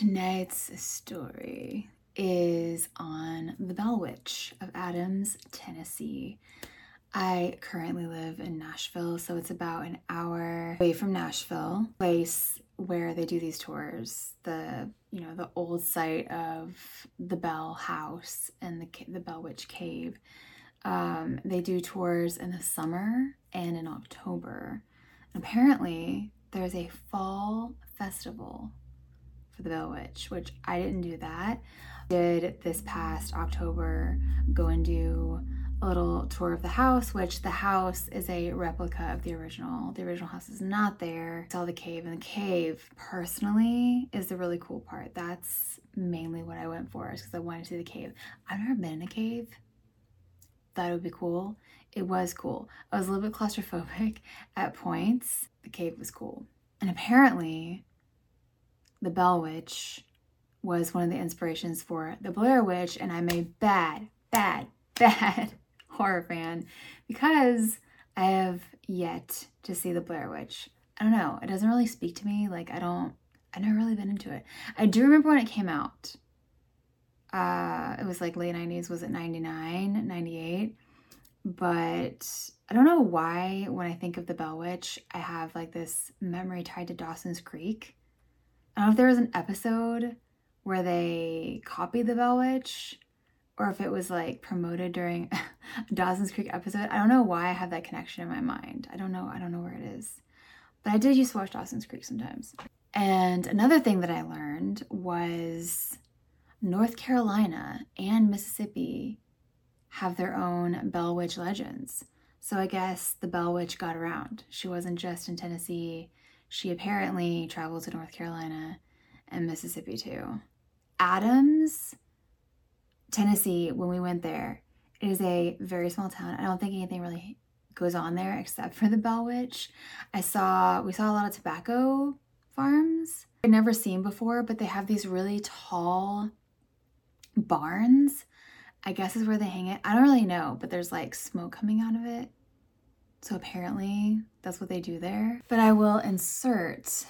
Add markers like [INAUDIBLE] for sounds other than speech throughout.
Tonight's story is on the Bell Witch of Adams, Tennessee. I currently live in Nashville, so it's about an hour away from Nashville, place where they do these tours. The you know the old site of the Bell House and the the Bell Witch Cave. Um, they do tours in the summer and in October. apparently, there's a fall festival for the Bell Witch, which I didn't do that. Did this past October go and do a little tour of the house, which the house is a replica of the original. The original house is not there. Saw the cave, and the cave personally is the really cool part. That's mainly what I went for, is because I wanted to see the cave. I've never been in a cave. Thought it would be cool. It was cool. I was a little bit claustrophobic [LAUGHS] at points. The cave was cool. And apparently, the Bell Witch was one of the inspirations for the Blair Witch, and I'm a bad, bad, [LAUGHS] bad horror fan because I have yet to see the Blair Witch. I don't know. It doesn't really speak to me. Like I don't. I've never really been into it. I do remember when it came out. Uh, it was like late 90s. Was it 99, 98? But I don't know why when I think of the Bell Witch, I have like this memory tied to Dawson's Creek I don't know if there was an episode where they copied the Bell Witch or if it was like promoted during [LAUGHS] Dawson's Creek episode. I don't know why I have that connection in my mind. I don't know. I don't know where it is. But I did used to watch Dawson's Creek sometimes. And another thing that I learned was North Carolina and Mississippi have their own Bell Witch legends. So I guess the Bell Witch got around. She wasn't just in Tennessee she apparently traveled to North Carolina and Mississippi too. Adams, Tennessee, when we went there, it is a very small town. I don't think anything really goes on there except for the Bell Witch. I saw we saw a lot of tobacco farms. I'd never seen before, but they have these really tall barns. I guess is where they hang it. I don't really know, but there's like smoke coming out of it. So apparently that's what they do there. But I will insert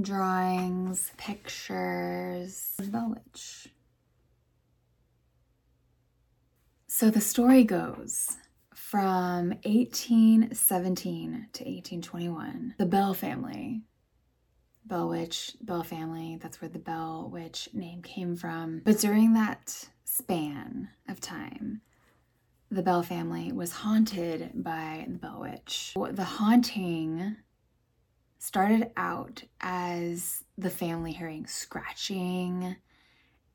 drawings, pictures, Bell Witch. So the story goes from 1817 to 1821, the Bell family, Bell Witch, Bell family, that's where the Bell Witch name came from. But during that span of time, the Bell family was haunted by the Bell Witch. The haunting started out as the family hearing scratching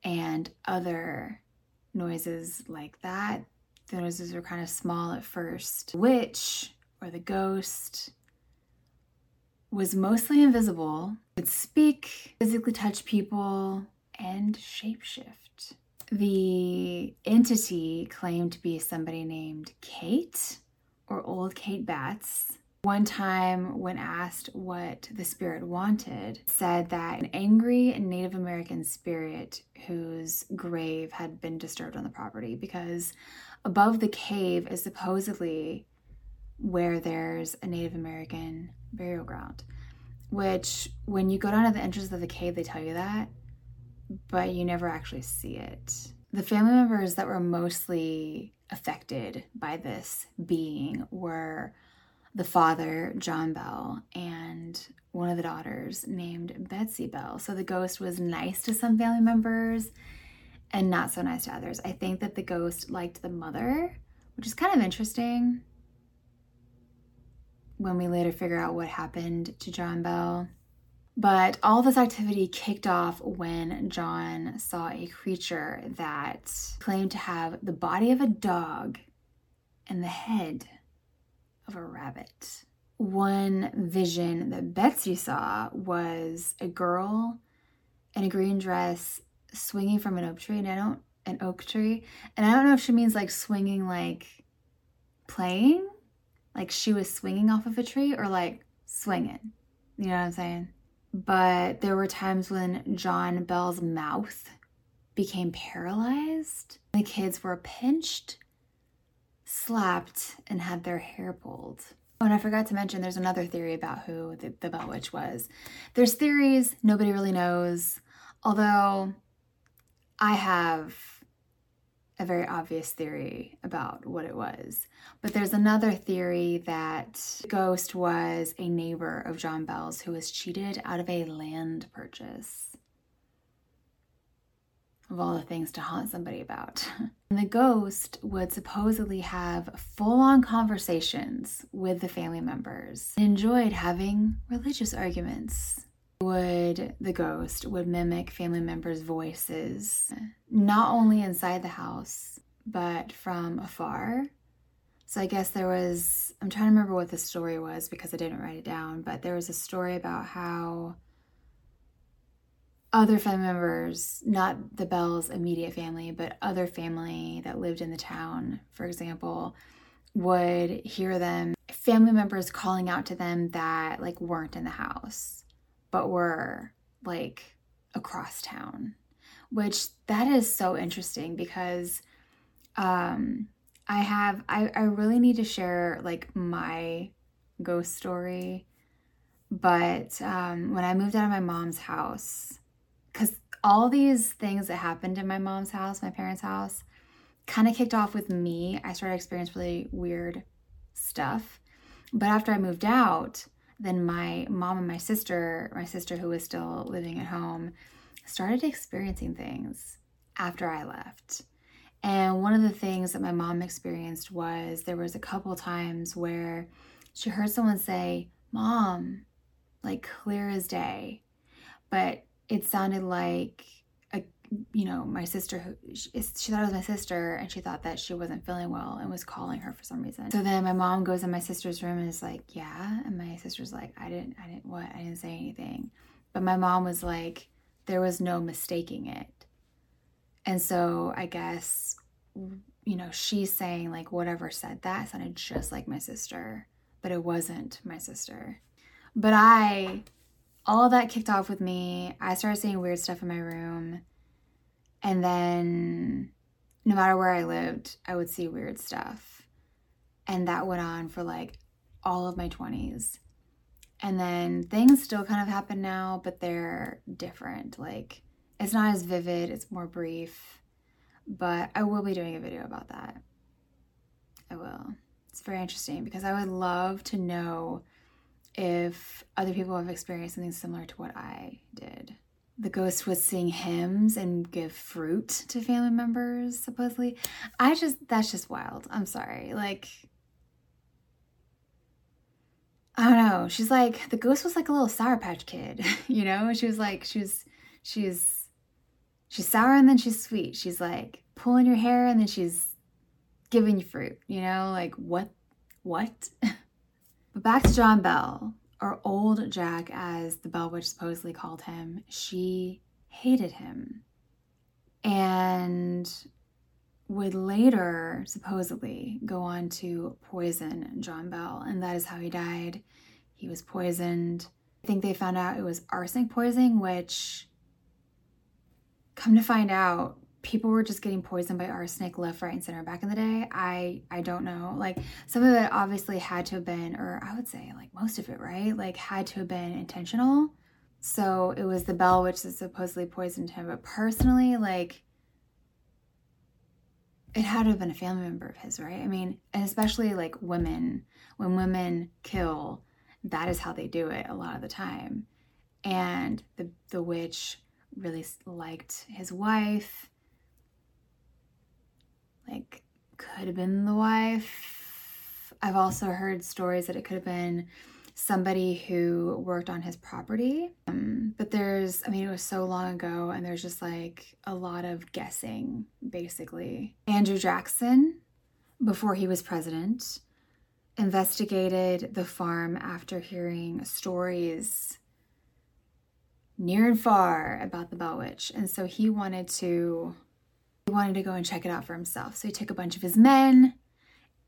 and other noises like that. The noises were kind of small at first. The witch or the ghost was mostly invisible, could speak, physically touch people, and shapeshift. The entity claimed to be somebody named Kate or Old Kate Batts. One time, when asked what the spirit wanted, said that an angry Native American spirit whose grave had been disturbed on the property because above the cave is supposedly where there's a Native American burial ground. Which, when you go down to the entrance of the cave, they tell you that but you never actually see it. The family members that were mostly affected by this being were the father, John Bell, and one of the daughters named Betsy Bell. So the ghost was nice to some family members and not so nice to others. I think that the ghost liked the mother, which is kind of interesting when we later figure out what happened to John Bell. But all this activity kicked off when John saw a creature that claimed to have the body of a dog and the head of a rabbit. One vision that Betsy saw was a girl in a green dress swinging from an oak tree, and I don't an oak tree, and I don't know if she means like swinging like playing, like she was swinging off of a tree, or like swinging. You know what I'm saying? But there were times when John Bell's mouth became paralyzed. The kids were pinched, slapped, and had their hair pulled. Oh, and I forgot to mention there's another theory about who the, the Bell Witch was. There's theories, nobody really knows. Although I have a very obvious theory about what it was. But there's another theory that Ghost was a neighbor of John Bell's who was cheated out of a land purchase. Of all the things to haunt somebody about. And [LAUGHS] the ghost would supposedly have full on conversations with the family members, and enjoyed having religious arguments would the ghost would mimic family members' voices, not only inside the house, but from afar. So I guess there was, I'm trying to remember what the story was because I didn't write it down, but there was a story about how other family members, not the Bell's immediate family, but other family that lived in the town, for example, would hear them, family members calling out to them that like weren't in the house but were like across town, which that is so interesting because um, I have, I, I really need to share like my ghost story. But um, when I moved out of my mom's house, because all these things that happened in my mom's house, my parents' house, kind of kicked off with me. I started experiencing really weird stuff. But after I moved out, then my mom and my sister, my sister who was still living at home, started experiencing things after I left. And one of the things that my mom experienced was there was a couple times where she heard someone say, Mom, like clear as day. But it sounded like you know, my sister, who she, she, thought it was my sister, and she thought that she wasn't feeling well and was calling her for some reason. So then my mom goes in my sister's room and is like, "Yeah," and my sister's like, "I didn't, I didn't what? I didn't say anything," but my mom was like, there was no mistaking it, and so I guess, you know, she's saying like whatever said that sounded just like my sister, but it wasn't my sister. But I, all that kicked off with me. I started seeing weird stuff in my room and then no matter where I lived, I would see weird stuff. And that went on for like all of my 20s. And then things still kind of happen now, but they're different. Like it's not as vivid, it's more brief. But I will be doing a video about that. I will. It's very interesting because I would love to know if other people have experienced something similar to what I did the ghost would sing hymns and give fruit to family members, supposedly. I just, that's just wild. I'm sorry. Like, I don't know. She's like, the ghost was like a little Sour Patch kid, [LAUGHS] you know? She was like, she was, she's, she's sour and then she's sweet. She's like pulling your hair and then she's giving you fruit, you know? Like, what, what? [LAUGHS] but back to John Bell or old Jack, as the Bell Witch supposedly called him, she hated him and would later supposedly go on to poison John Bell, and that is how he died. He was poisoned. I think they found out it was arsenic poisoning, which, come to find out, people were just getting poisoned by arsenic left, right, and center back in the day. I I don't know. Like some of it obviously had to have been, or I would say like most of it, right? Like had to have been intentional. So it was the Bell Witch supposedly poisoned him. But personally, like it had to have been a family member of his, right? I mean, and especially like women, when women kill, that is how they do it a lot of the time. And the the witch really liked his wife like could have been the wife. I've also heard stories that it could have been somebody who worked on his property. Um, but there's, I mean, it was so long ago, and there's just like a lot of guessing, basically. Andrew Jackson, before he was president, investigated the farm after hearing stories near and far about the Bell Witch. And so he wanted to wanted to go and check it out for himself. So he took a bunch of his men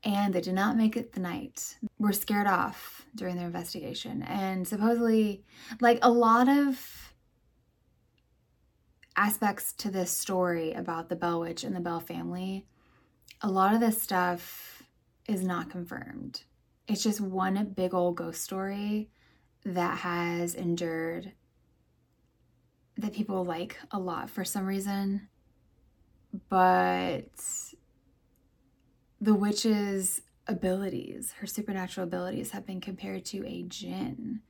and they did not make it the night. Were scared off during their investigation. And supposedly, like a lot of aspects to this story about the Bell Witch and the Bell family, a lot of this stuff is not confirmed. It's just one big old ghost story that has endured that people like a lot for some reason. But the witch's abilities, her supernatural abilities, have been compared to a jinn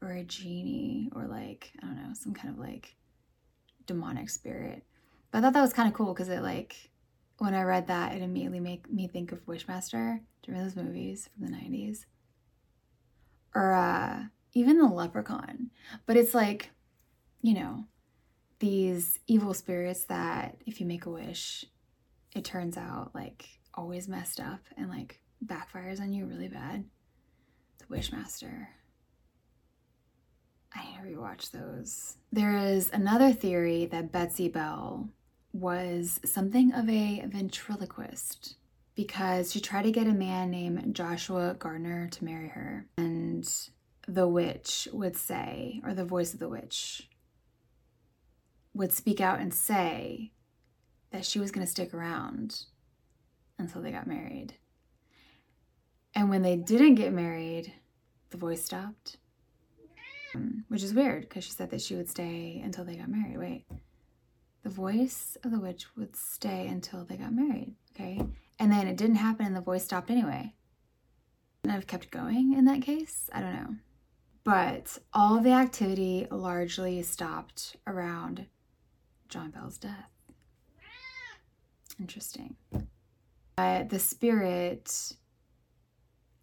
or a genie or like, I don't know, some kind of like demonic spirit. But I thought that was kind of cool because it like when I read that, it immediately made me think of Wishmaster. Remember those movies from the 90s? Or uh, even The Leprechaun. But it's like, you know, these evil spirits that if you make a wish, it turns out like always messed up and like backfires on you really bad. The Wishmaster. I need to rewatch those. There is another theory that Betsy Bell was something of a ventriloquist because she tried to get a man named Joshua Gardner to marry her. And the witch would say, or the voice of the witch would speak out and say that she was going to stick around until they got married. And when they didn't get married, the voice stopped. Um, which is weird because she said that she would stay until they got married. Wait. The voice of the witch would stay until they got married. Okay. And then it didn't happen and the voice stopped anyway. And I've kept going in that case. I don't know. But all the activity largely stopped around John Bell's death. Interesting. But the spirit,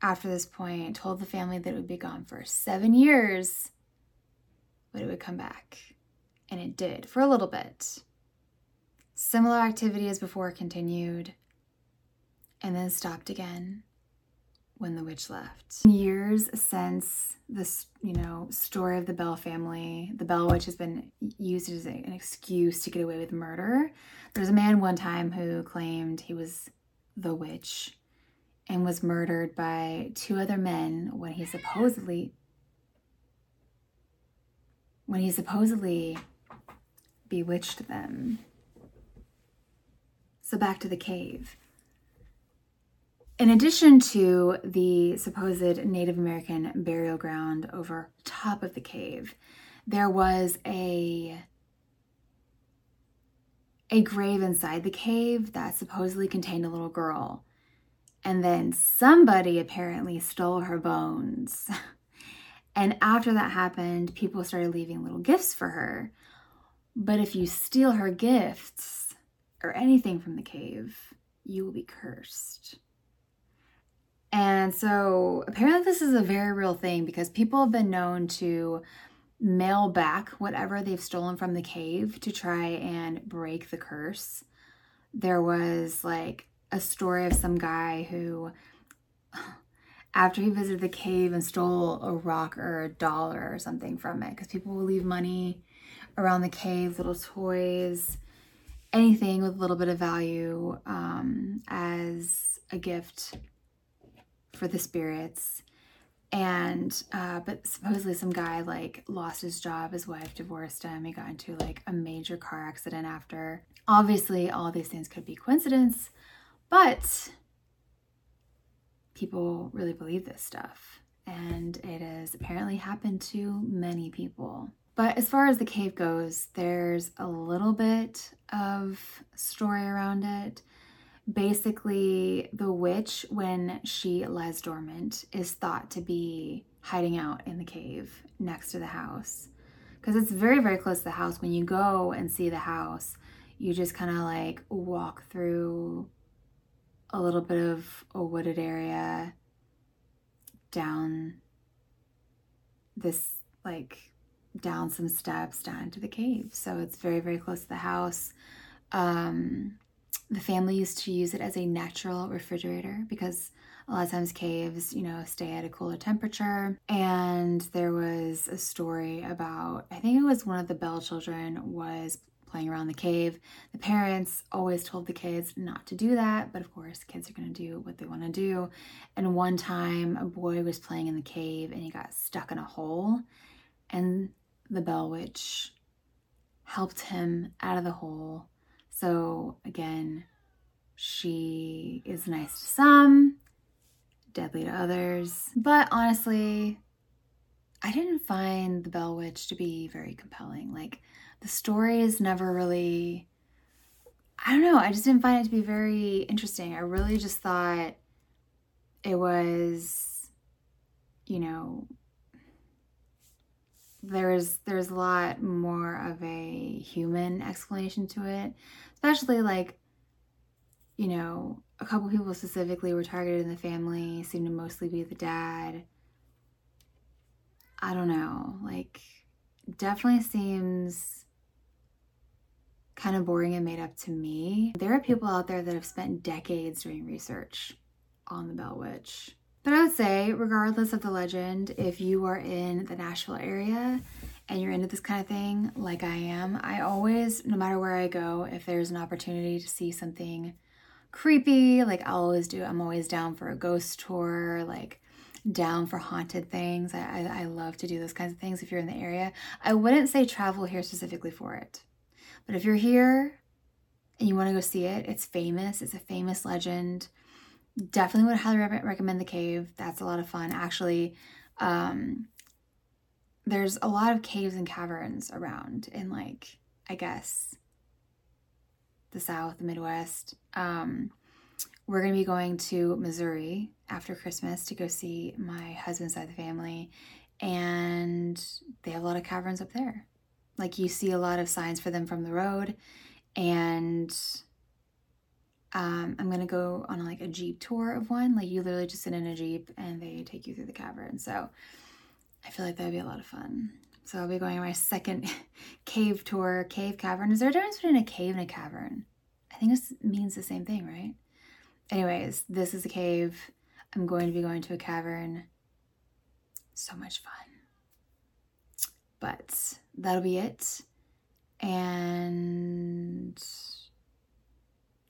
after this point, told the family that it would be gone for seven years, but it would come back. And it did for a little bit. Similar activity as before continued, and then stopped again when the witch left. Years since this, you know, story of the Bell family, the Bell witch has been used as an excuse to get away with murder. There's a man one time who claimed he was the witch and was murdered by two other men when he supposedly when he supposedly bewitched them. So back to the cave. In addition to the supposed Native American burial ground over top of the cave, there was a a grave inside the cave that supposedly contained a little girl. And then somebody apparently stole her bones. [LAUGHS] and after that happened, people started leaving little gifts for her. But if you steal her gifts or anything from the cave, you will be cursed. And so apparently, this is a very real thing because people have been known to mail back whatever they've stolen from the cave to try and break the curse. There was like a story of some guy who, [SIGHS] after he visited the cave and stole a rock or a dollar or something from it, because people will leave money around the cave, little toys, anything with a little bit of value um, as a gift for the spirits. And uh, but supposedly some guy like lost his job his wife divorced him he got into like a major car accident after. Obviously all these things could be coincidence but people really believe this stuff. And it has apparently happened to many people. But as far as the cave goes there's a little bit of story around it basically the witch when she lies dormant is thought to be hiding out in the cave next to the house. Because it's very very close to the house. When you go and see the house you just kind of like walk through a little bit of a wooded area down this like down some steps down to the cave. So it's very very close to the house. Um the family used to use it as a natural refrigerator because a lot of times caves, you know, stay at a cooler temperature. And there was a story about, I think it was one of the Bell children was playing around the cave. The parents always told the kids not to do that, but of course, kids are going to do what they want to do. And one time, a boy was playing in the cave and he got stuck in a hole, and the Bell Witch helped him out of the hole so again, she is nice to some, deadly to others. But honestly, I didn't find the Bell Witch to be very compelling. Like, the story is never really I don't know, I just didn't find it to be very interesting. I really just thought it was you know there's there's a lot more of a human explanation to it especially like you know a couple people specifically were targeted in the family seemed to mostly be the dad. I don't know like definitely seems kind of boring and made up to me. There are people out there that have spent decades doing research on the bell witch. But I would say, regardless of the legend, if you are in the Nashville area and you're into this kind of thing, like I am, I always, no matter where I go, if there's an opportunity to see something creepy, like I'll always do, I'm always down for a ghost tour, like down for haunted things. I, I, I love to do those kinds of things if you're in the area. I wouldn't say travel here specifically for it, but if you're here and you want to go see it, it's famous, it's a famous legend definitely would highly re- recommend the cave. That's a lot of fun. Actually, um, there's a lot of caves and caverns around in like I guess the South, the Midwest. Um, we're gonna be going to Missouri after Christmas to go see my husband's side of the family, and they have a lot of caverns up there. Like you see a lot of signs for them from the road, and um, I'm gonna go on like a jeep tour of one. Like you literally just sit in a jeep and they take you through the cavern. So I feel like that'd be a lot of fun. So I'll be going on my second [LAUGHS] cave tour, cave cavern. Is there a difference between a cave and a cavern? I think this means the same thing, right? Anyways, this is a cave. I'm going to be going to a cavern. So much fun. But that'll be it. And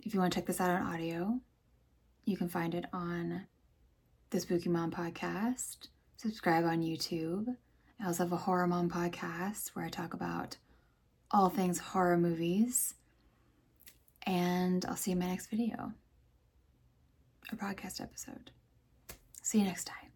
if you want to check this out on audio, you can find it on the Spooky Mom podcast. Subscribe on YouTube. I also have a Horror Mom podcast where I talk about all things horror movies. And I'll see you in my next video or podcast episode. See you next time.